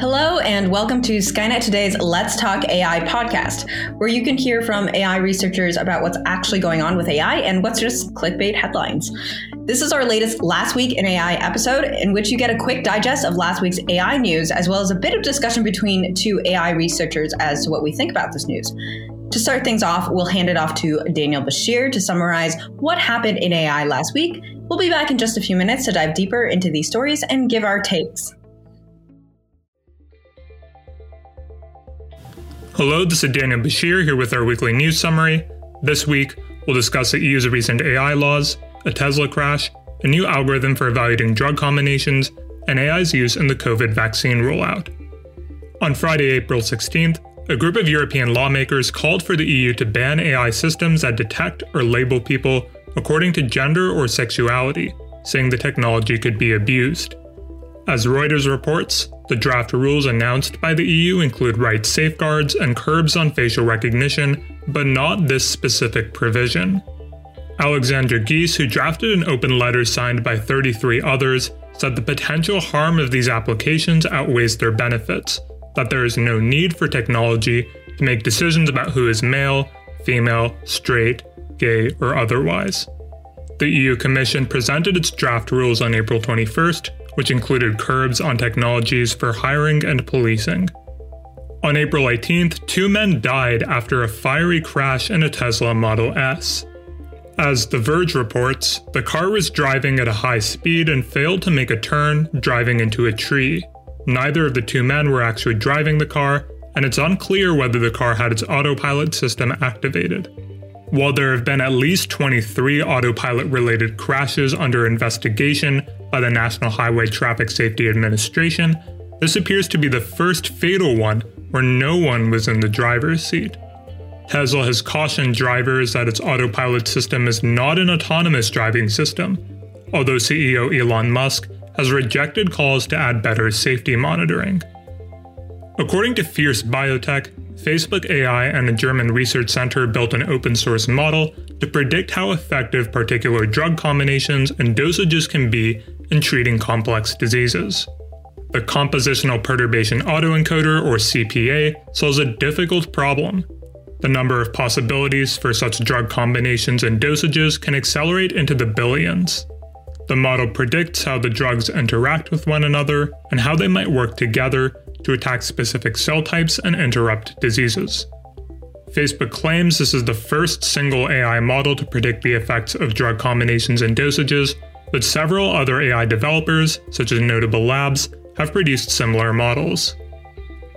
Hello, and welcome to Skynet Today's Let's Talk AI podcast, where you can hear from AI researchers about what's actually going on with AI and what's just clickbait headlines. This is our latest Last Week in AI episode, in which you get a quick digest of last week's AI news, as well as a bit of discussion between two AI researchers as to what we think about this news. To start things off, we'll hand it off to Daniel Bashir to summarize what happened in AI last week. We'll be back in just a few minutes to dive deeper into these stories and give our takes. Hello, this is Daniel Bashir here with our weekly news summary. This week, we'll discuss the EU's recent AI laws, a Tesla crash, a new algorithm for evaluating drug combinations, and AI's use in the COVID vaccine rollout. On Friday, April 16th, a group of European lawmakers called for the EU to ban AI systems that detect or label people according to gender or sexuality, saying the technology could be abused. As Reuters reports, the draft rules announced by the EU include rights safeguards and curbs on facial recognition, but not this specific provision. Alexander Geese, who drafted an open letter signed by 33 others, said the potential harm of these applications outweighs their benefits, that there is no need for technology to make decisions about who is male, female, straight, gay, or otherwise. The EU Commission presented its draft rules on April 21st, which included curbs on technologies for hiring and policing. On April 18th, two men died after a fiery crash in a Tesla Model S. As The Verge reports, the car was driving at a high speed and failed to make a turn, driving into a tree. Neither of the two men were actually driving the car, and it's unclear whether the car had its autopilot system activated. While there have been at least 23 autopilot related crashes under investigation by the National Highway Traffic Safety Administration, this appears to be the first fatal one where no one was in the driver's seat. Tesla has cautioned drivers that its autopilot system is not an autonomous driving system, although CEO Elon Musk has rejected calls to add better safety monitoring. According to Fierce Biotech, Facebook AI and a German research center built an open source model to predict how effective particular drug combinations and dosages can be in treating complex diseases. The Compositional Perturbation Autoencoder, or CPA, solves a difficult problem. The number of possibilities for such drug combinations and dosages can accelerate into the billions. The model predicts how the drugs interact with one another and how they might work together to attack specific cell types and interrupt diseases. Facebook claims this is the first single AI model to predict the effects of drug combinations and dosages, but several other AI developers, such as Notable Labs, have produced similar models.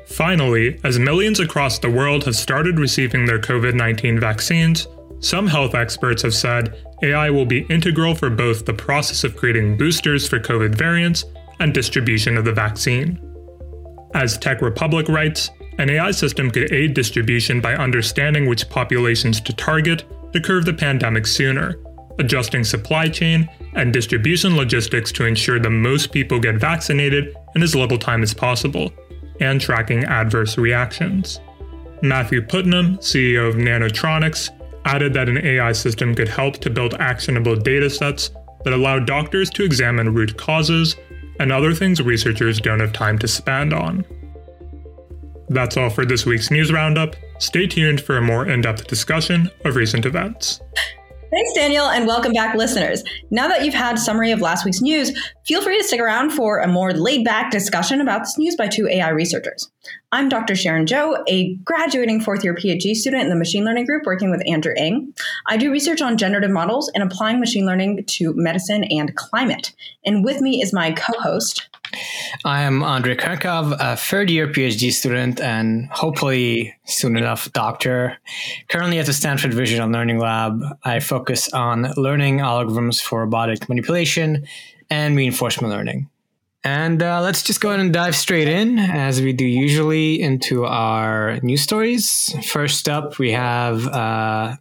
Finally, as millions across the world have started receiving their COVID 19 vaccines, some health experts have said AI will be integral for both the process of creating boosters for COVID variants and distribution of the vaccine. As Tech Republic writes, an AI system could aid distribution by understanding which populations to target to curb the pandemic sooner, adjusting supply chain and distribution logistics to ensure the most people get vaccinated in as little time as possible, and tracking adverse reactions. Matthew Putnam, CEO of Nanotronics, added that an AI system could help to build actionable data sets that allow doctors to examine root causes and other things researchers don't have time to spend on. That's all for this week's news roundup. Stay tuned for a more in depth discussion of recent events. Thanks, Daniel, and welcome back, listeners. Now that you've had summary of last week's news, feel free to stick around for a more laid back discussion about this news by two AI researchers. I'm Dr. Sharon Zhou, a graduating fourth year PhD student in the machine learning group working with Andrew Ng. I do research on generative models and applying machine learning to medicine and climate. And with me is my co host, I am Andrey Kurenkov, a third year PhD student and hopefully soon enough doctor. Currently at the Stanford Vision and Learning Lab, I focus on learning algorithms for robotic manipulation and reinforcement learning. And uh, let's just go ahead and dive straight in, as we do usually, into our news stories. First up, we have uh,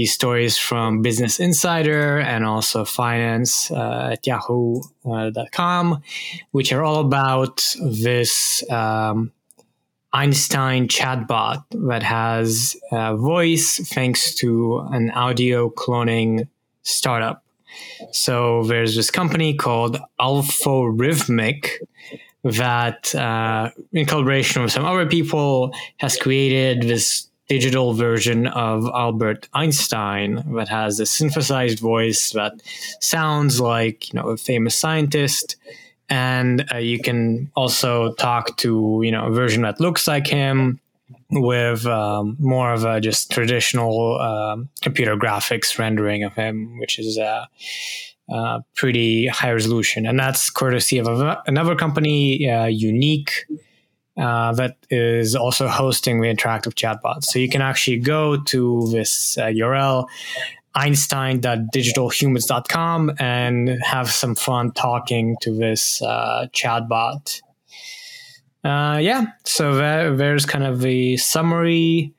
these stories from Business Insider and also finance uh, at yahoo.com, uh, which are all about this um, Einstein chatbot that has a voice thanks to an audio cloning startup. So there's this company called Aflorithmic that, uh, in collaboration with some other people, has created this digital version of Albert Einstein that has a synthesized voice that sounds like you know a famous scientist, and uh, you can also talk to you know a version that looks like him with um, more of a just traditional uh, computer graphics rendering of him, which is uh, uh, pretty high resolution, and that's courtesy of another company, uh, UneeQ uh, that is also hosting the interactive chatbot. So you can actually go to this uh, URL, einstein.digitalhumans.com, and have some fun talking to this uh, chatbot. Uh, yeah, so there, there's kind of the summary.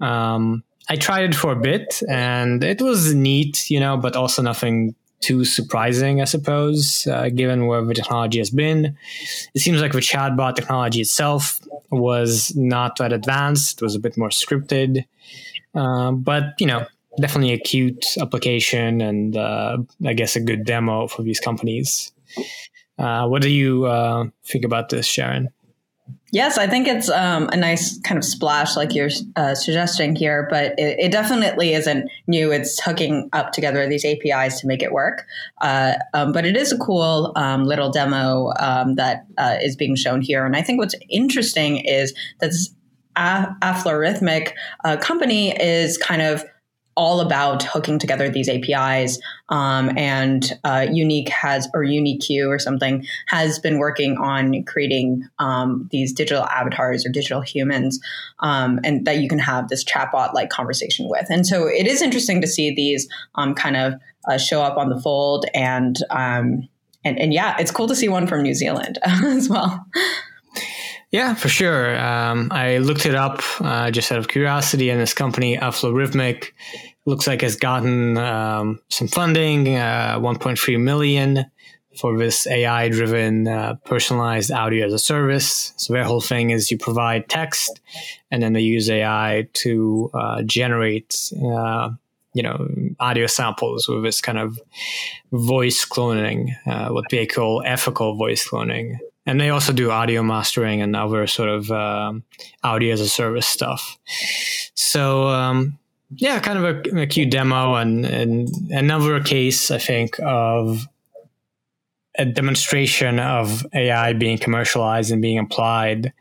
Um, I tried it for a bit and it was neat, you know, but also nothing too surprising, I suppose, uh, given where the technology has been. It seems like the chatbot technology itself was not that advanced; it was a bit more scripted, uh, but you know, definitely a cute application and uh, I guess a good demo for these companies. Uh, what do you uh, think about this, Sharon? Yes, I think it's um, a nice kind of splash, like you're uh, suggesting here, but it, it, definitely isn't new. It's hooking up together these APIs to make it work. Uh, um, but it is a cool um, little demo um, that uh, is being shown here. And I think what's interesting is that this Aflorithmic uh, company is kind of all about hooking together these APIs. Um, and uh, UneeQ has, or UniQ or something, has been working on creating um, these digital avatars or digital humans, um, and that you can have this chatbot like conversation with. And so it is interesting to see these um, kind of uh, show up on the fold. And, um, and, and yeah, it's cool to see one from New Zealand as well. Yeah, for sure. Um, I looked it up uh, just out of curiosity, and this company, Aflorithmic, looks like has gotten um, some funding, uh, 1.3 million for this AI-driven uh, personalized audio as a service. So their whole thing is you provide text, and then they use AI to uh, generate, uh, you know, audio samples with this kind of voice cloning, uh, what they call ethical voice cloning and they also do audio mastering and other sort of um, audio as a service stuff. So um, yeah, kind of a, a cute demo and, and another case I think of a demonstration of AI being commercialized and being applied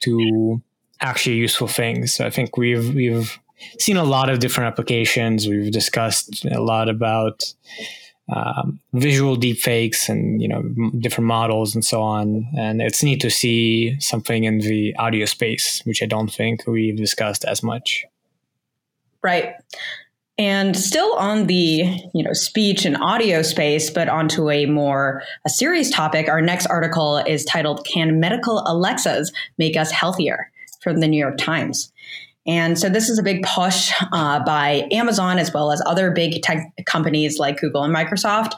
to actually useful things. So I think we've we've seen a lot of different applications. We've discussed a lot about um, visual deepfakes and you know different models and so on. And it's neat to see something in the audio space, which I don't think we've discussed as much. Right. And still on the you know speech and audio space, but onto a more a serious topic. Our next article is titled "Can Medical Alexas Make Us Healthier?" from the New York Times. And so this is a big push uh, by Amazon as well as other big tech companies like Google and Microsoft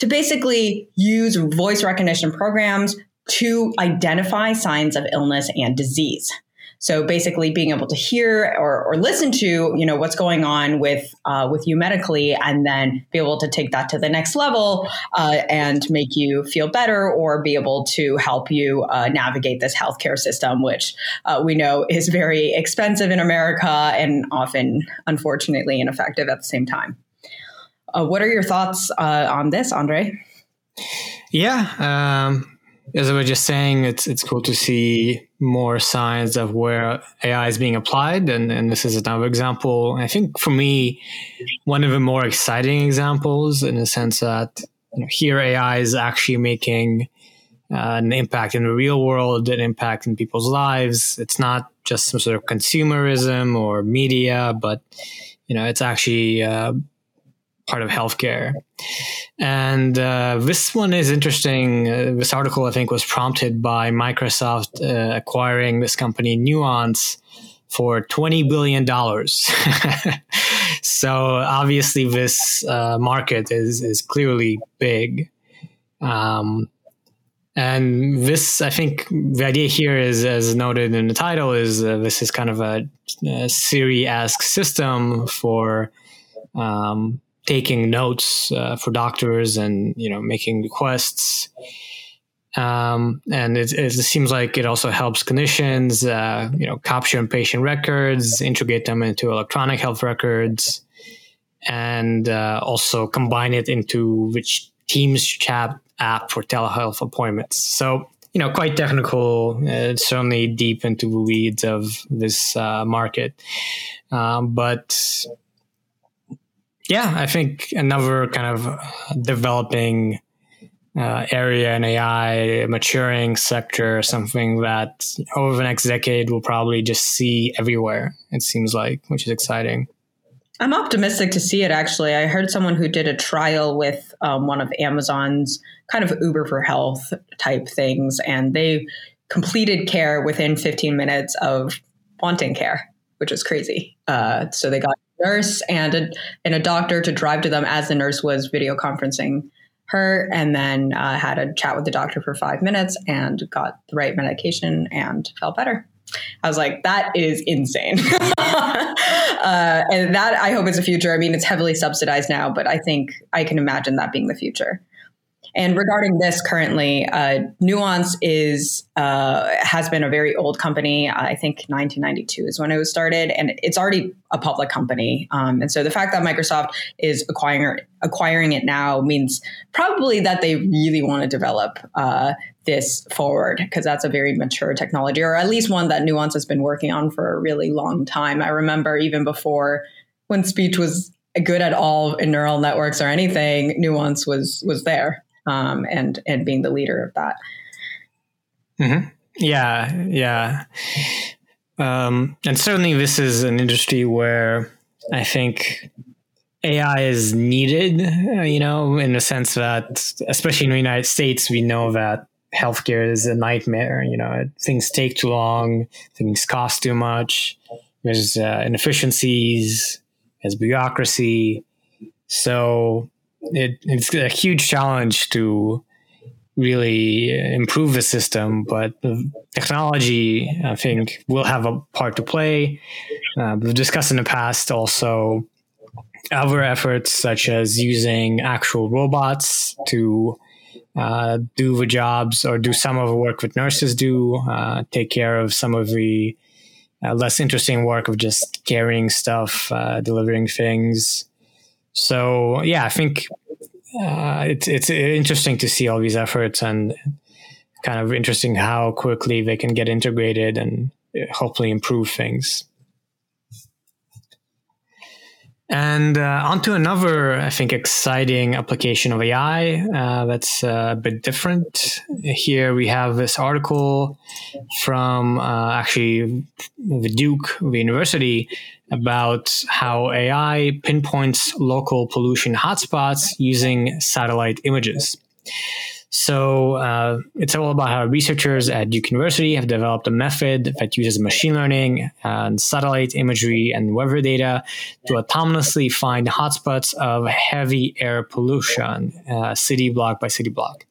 to basically use voice recognition programs to identify signs of illness and disease. So basically, being able to hear or, or listen to you know what's going on with uh, with you medically, and then be able to take that to the next level uh, and make you feel better, or be able to help you uh, navigate this healthcare system, which uh, we know is very expensive in America and often, unfortunately, ineffective at the same time. Uh, what are your thoughts uh, on this, Andre? Yeah. Um as I was just saying, it's it's cool to see more signs of where AI is being applied, and, and this is another example. I think for me, one of the more exciting examples, in the sense that you know, here AI is actually making uh, an impact in the real world, an impact in people's lives. It's not just some sort of consumerism or media, but you know, it's actually uh, part of healthcare. And uh, this one is interesting. Uh, this article, I think, was prompted by Microsoft uh, acquiring this company Nuance for $20 billion. so obviously, this uh, market is, is clearly big. Um, and this, I think, the idea here is, as noted in the title, is uh, this is kind of a, a Siri-esque system for um, taking notes uh, for doctors and you know making requests Um, and it, it, seems like it also helps clinicians, uh, you know, capture patient records, integrate them into electronic health records, and uh, also combine it into which Teams chat app for telehealth appointments. So, you know, quite technical. Uh, certainly deep into the weeds of this uh, market, um, but yeah, I think another kind of developing uh, area in AI, maturing sector, something that over the next decade we'll probably just see everywhere. It seems like, which is exciting. I'm optimistic to see it. Actually, I heard someone who did a trial with um, one of Amazon's kind of Uber for Health type things, and they completed care within 15 minutes of wanting care, which is crazy. Uh, so they got nurse and a, and a doctor to drive to them as the nurse was video conferencing her and then uh, had a chat with the doctor for five minutes and got the right medication and felt better. I was like, that is insane. uh, and that I hope is the future. I mean, it's heavily subsidized now, but I think I can imagine that being the future. And regarding this, currently, uh, Nuance is uh, has been a very old company. I think 1992 is when it was started, and it's already a public company. Um, and so the fact that Microsoft is acquiring acquiring it now means probably that they really want to develop uh, this forward because that's a very mature technology, or at least one that Nuance has been working on for a really long time. I remember even before when speech was good at all in neural networks or anything, Nuance was was there um, and and being the leader of that. Mm-hmm. Yeah, yeah, um, and certainly this is an industry where I think AI is needed. Uh, you know, in the sense that, especially in the United States, we know that healthcare is a nightmare. You know, things take too long, things cost too much. There's uh, inefficiencies, there's bureaucracy. So it, it's a huge challenge to really improve the system, but technology, I think, will have a part to play. Uh, we've discussed in the past also other efforts such as using actual robots to uh, do the jobs or do some of the work that nurses do, uh, take care of some of the uh, less interesting work of just carrying stuff, uh, delivering things. So yeah, I think uh, it's it's interesting to see all these efforts and kind of interesting how quickly they can get integrated and hopefully improve things. And uh, onto another, I think, exciting application of AI uh, that's uh, a bit different. Here we have this article from uh, actually the Duke, the university, about how AI pinpoints local pollution hotspots using satellite images. So uh, it's all about how researchers at Duke University have developed a method that uses machine learning and satellite imagery and weather data to autonomously find hotspots of heavy air pollution, uh, city block by city block.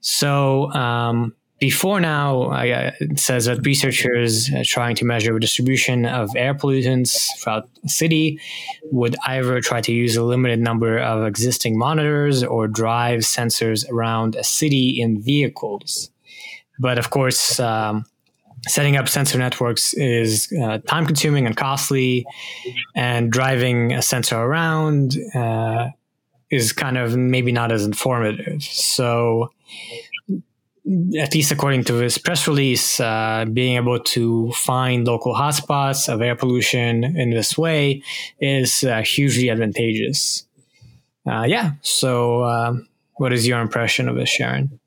So um, before now, uh, it says that researchers trying to measure the distribution of air pollutants throughout a city would either try to use a limited number of existing monitors or drive sensors around a city in vehicles. But of course, um, setting up sensor networks is uh, time consuming and costly, and driving a sensor around uh, is kind of maybe not as informative. So, at least according to this press release, uh, being able to find local hotspots of air pollution in this way is uh, hugely advantageous. Uh, yeah. So, um, what is your impression of this, Sharon?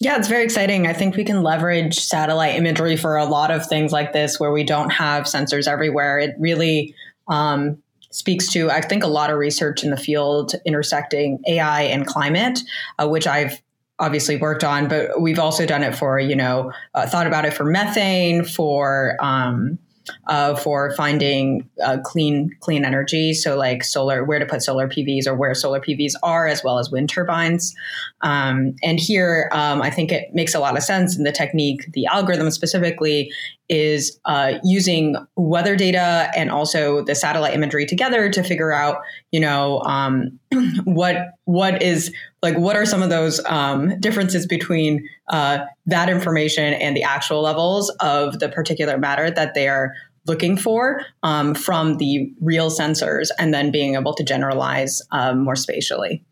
Yeah, it's very exciting. I think we can leverage satellite imagery for a lot of things like this where we don't have sensors everywhere. It really um, speaks to, I think, a lot of research in the field intersecting AI and climate, uh, which I've obviously worked on, but we've also done it for, you know, uh, thought about it for methane, for, um, uh, for finding uh, clean clean energy. So like solar, where to put solar PVs or where solar PVs are, as well as wind turbines. Um, and here, um, I think it makes a lot of sense in the technique, the algorithm specifically is uh, using weather data and also the satellite imagery together to figure out, you know, um, what what is like what are some of those um, differences between uh, that information and the actual levels of the particulate matter that they are looking for um, from the real sensors, and then being able to generalize um, more spatially.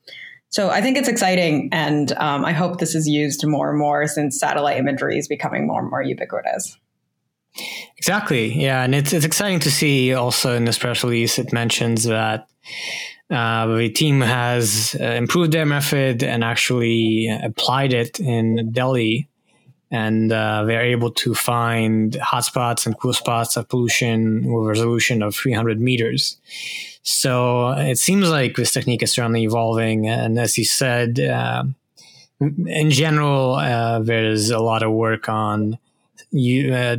So I think it's exciting, and um, I hope this is used more and more since satellite imagery is becoming more and more ubiquitous. Exactly, yeah, and it's it's exciting to see. Also in this press release, it mentions that uh, the team has uh, improved their method and actually applied it in Delhi, and uh, they're able to find hotspots and cool spots of pollution with a resolution of 300 meters. So it seems like this technique is certainly evolving. And as you said, uh, in general, uh, there's a lot of work on you uh,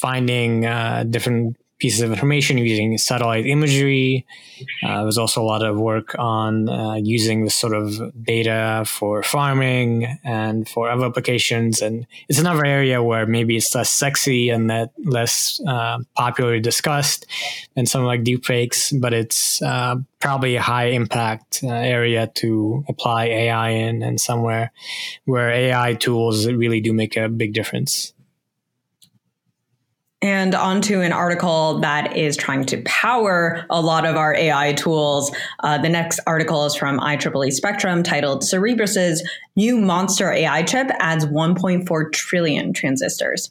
finding uh, different pieces of information using satellite imagery. Uh, there's also a lot of work on uh, using this sort of data for farming and for other applications. And it's another area where maybe it's less sexy and that less uh, popularly discussed than something like deepfakes, but it's uh, probably a high impact uh, area to apply AI in and somewhere where AI tools really do make a big difference and onto an article that is trying to power a lot of our AI tools. Uh, the next article is from IEEE Spectrum titled Cerebras's New Monster AI Chip Adds 1.4 Trillion Transistors.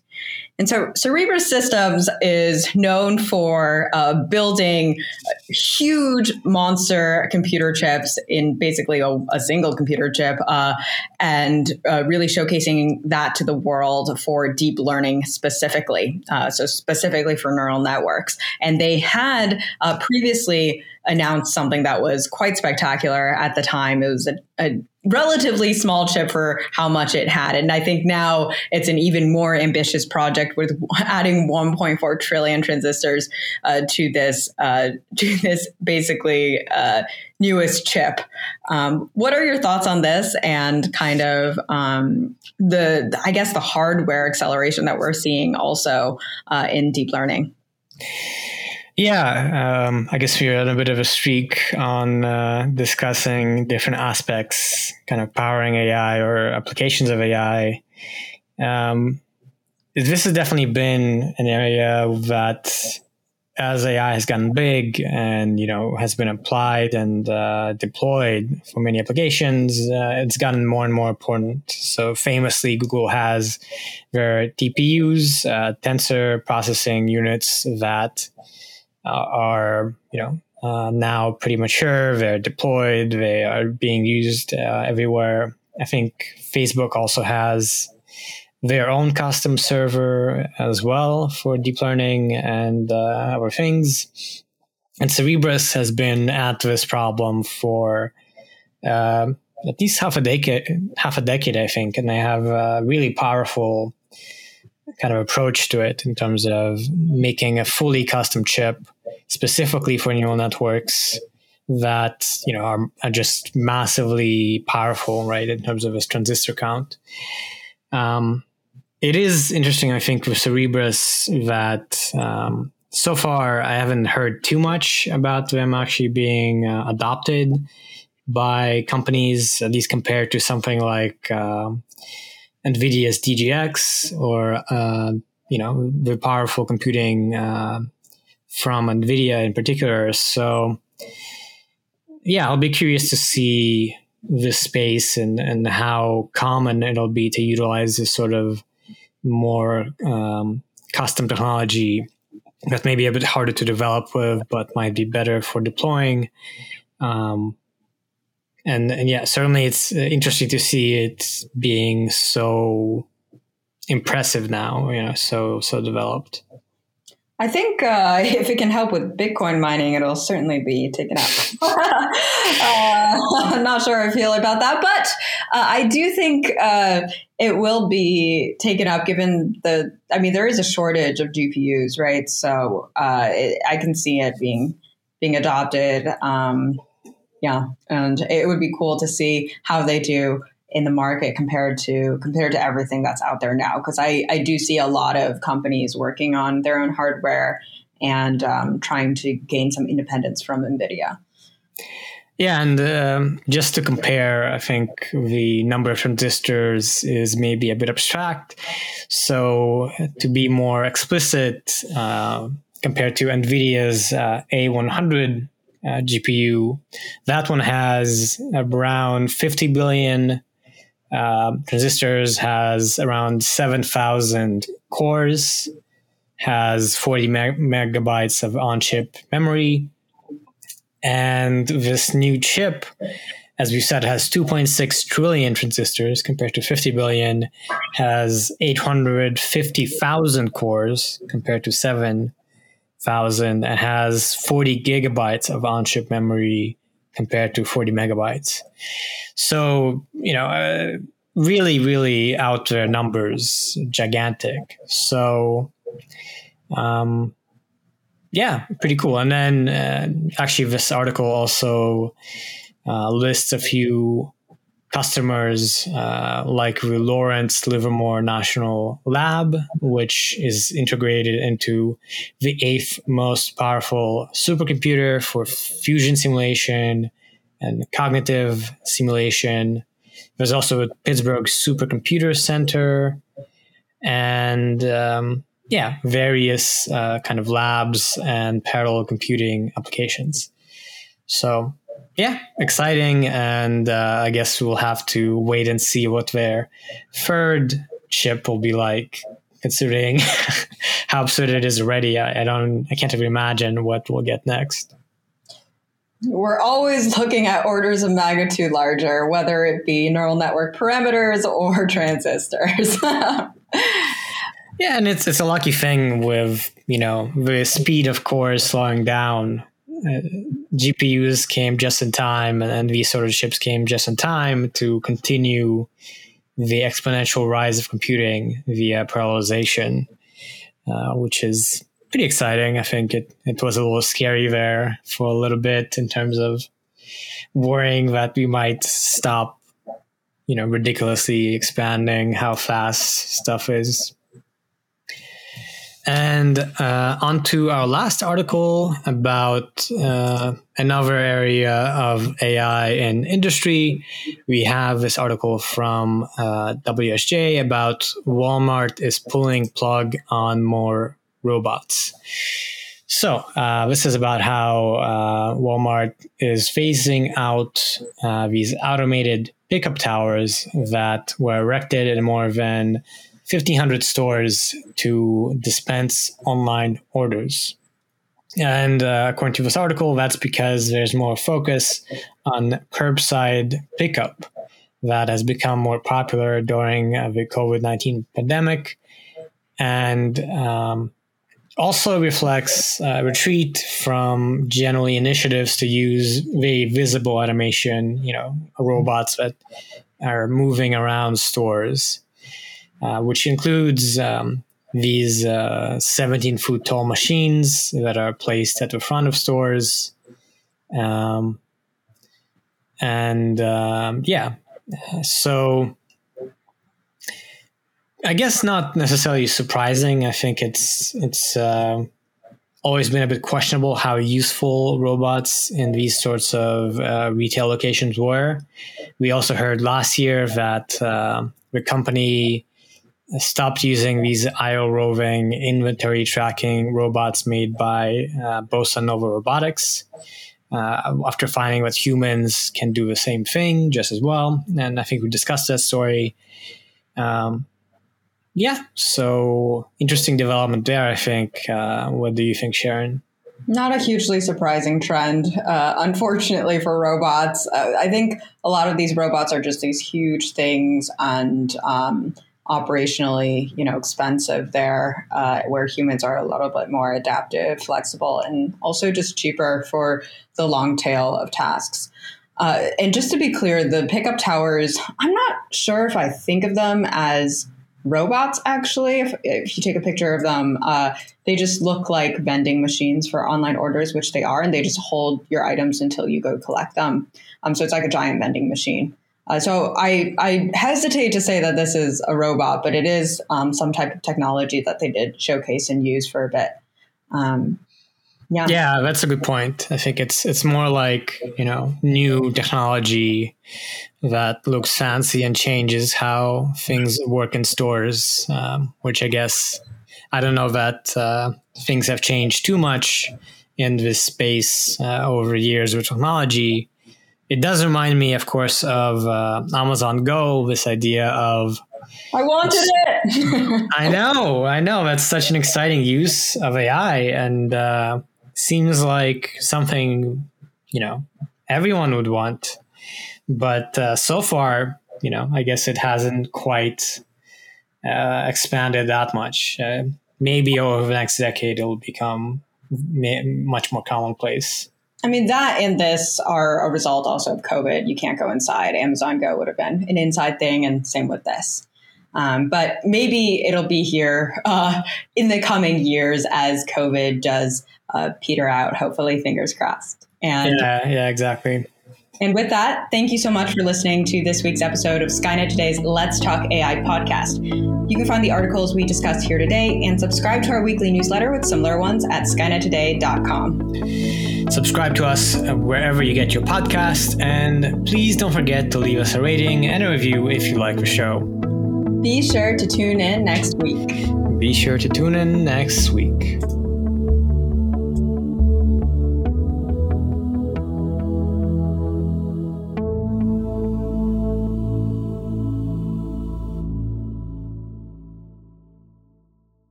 And so Cerebras Systems is known for uh, building huge monster computer chips in basically a, a single computer chip uh, and uh, really showcasing that to the world for deep learning specifically. Uh, so, specifically for neural networks. And they had uh, previously announced something that was quite spectacular at the time. It was a, a relatively small chip for how much it had. And I think now it's an even more ambitious project with adding 1.4 trillion transistors uh, to this uh, to this basically uh, newest chip. Um, what are your thoughts on this and kind of um, the I guess the hardware acceleration that we're seeing also uh, in deep learning? Yeah, um, I guess we're on a bit of a streak on uh, discussing different aspects, kind of powering AI or applications of AI. Um, this has definitely been an area that, as AI has gotten big and you know has been applied and uh, deployed for many applications, uh, it's gotten more and more important. So famously, Google has their TPUs, uh, tensor processing units that uh, are you know uh, now pretty mature. They're deployed. They are being used uh, everywhere. I think Facebook also has their own custom server as well for deep learning and uh, other things. And Cerebras has been at this problem for uh, at least half a decade, half a decade, I think, and they have a really powerful kind of approach to it in terms of making a fully custom chip specifically for neural networks that you know are, are just massively powerful, right, in terms of its transistor count. Um, it is interesting, I think, with Cerebras that um, so far I haven't heard too much about them actually being uh, adopted by companies, at least compared to something like uh, NVIDIA's DGX or uh, you know the powerful computing uh, from NVIDIA in particular. So yeah, I'll be curious to see this space and and how common it'll be to utilize this sort of more um, custom technology that may be a bit harder to develop with, but might be better for deploying. Um, and and yeah, certainly it's uh, interesting to see it being so impressive now. You know, so so developed. I think uh, if it can help with Bitcoin mining, it'll certainly be taken up. uh, I'm not sure I feel about that, but uh, I do think uh, it will be taken up given the. I mean, there is a shortage of GPUs, right? So uh, it, I can see it being being adopted. Um, yeah, and it would be cool to see how they do in the market compared to compared to everything that's out there now. Because I, I do see a lot of companies working on their own hardware and um, trying to gain some independence from NVIDIA. Yeah, and um, just to compare, I think the number of transistors is maybe a bit abstract. So to be more explicit, uh, compared to NVIDIA's uh, A100 uh, GPU, that one has around 50 billion uh, transistors, has around 7,000 cores, has 40 meg- megabytes of on-chip memory. And this new chip, as we said, has 2.6 trillion transistors compared to 50 billion, has 850,000 cores compared to 7,000, and has 40 gigabytes of on chip memory compared to 40 megabytes. So, you know, uh, really, really out there numbers, gigantic. So, um, yeah, pretty cool. And then uh, actually, this article also uh, lists a few customers uh, like the Lawrence Livermore National Lab, which is integrated into the eighth most powerful supercomputer for fusion simulation and cognitive simulation. There's also a Pittsburgh Supercomputer Center. And um, yeah, various uh, kind of labs and parallel computing applications. So, yeah, exciting. And uh, I guess we'll have to wait and see what their third chip will be like, considering how absurd it is already. I, I don't, I can't even imagine what we'll get next. We're always looking at orders of magnitude larger, whether it be neural network parameters or transistors. Yeah, and it's it's a lucky thing with you know the speed of cores slowing down. Uh, GPUs came just in time, and these sort of chips came just in time to continue the exponential rise of computing via parallelization, uh, which is pretty exciting. I think it, it was a little scary there for a little bit in terms of worrying that we might stop, you know, ridiculously expanding how fast stuff is. And uh, on to our last article about uh, another area of AI in industry. We have this article from uh, WSJ about Walmart is pulling plug on more robots. So, uh, this is about how uh, Walmart is phasing out uh, these automated pickup towers that were erected in more than 1,500 stores to dispense online orders. And uh, according to this article, that's because there's more focus on curbside pickup that has become more popular during uh, the COVID 19 pandemic. And um, also reflects a retreat from generally initiatives to use very visible automation, you know, robots that are moving around stores. Uh, which includes um, these uh, 17 foot tall machines that are placed at the front of stores. Um, and um, yeah, so I guess not necessarily surprising. I think it's it's uh, always been a bit questionable how useful robots in these sorts of uh, retail locations were. We also heard last year that uh, the company stopped using these IO roving inventory tracking robots made by uh, Bossa Nova Robotics. Uh, after finding that humans can do the same thing just as well. And I think we discussed that story. Um, yeah, so interesting development there, I think. Uh, what do you think, Sharon? Not a hugely surprising trend, uh, unfortunately, for robots. Uh, I think a lot of these robots are just these huge things and um, operationally, you know, expensive there, uh, where humans are a little bit more adaptive, flexible, and also just cheaper for the long tail of tasks. Uh, and just to be clear, the pickup towers, I'm not sure if I think of them as robots actually if, if you take a picture of them. Uh, they just look like vending machines for online orders which they are and they just hold your items until you go collect them. Um, so it's like a giant vending machine Uh, so I, I hesitate to say that this is a robot, but it is um, some type of technology that they did showcase and use for a bit. Um, yeah, yeah, that's a good point. I think it's it's more like you know new technology that looks fancy and changes how things work in stores, um, which I guess I don't know that uh, things have changed too much in this space uh, over years with technology. It does remind me, of course, of uh, Amazon Go. This idea of I wanted it. I know, I know. That's such an exciting use of AI, and uh, seems like something you know everyone would want. But uh, so far, you know, I guess it hasn't quite uh, expanded that much. Uh, maybe over the next decade, it'll become much more commonplace. I mean, that and this are a result also of COVID. You can't go inside. Amazon Go would have been an inside thing, and same with this. Um, but maybe it'll be here uh, in the coming years as COVID does uh, peter out. Hopefully, fingers crossed. And yeah, yeah, exactly. And with that, thank you so much for listening to this week's episode of Skynet Today's Let's Talk AI podcast. You can find the articles we discussed here today and subscribe to our weekly newsletter with similar ones at skynettoday.com. Subscribe to us wherever you get your podcast, and please don't forget to leave us a rating and a review if you like the show. Be sure to tune in next week. Be sure to tune in next week.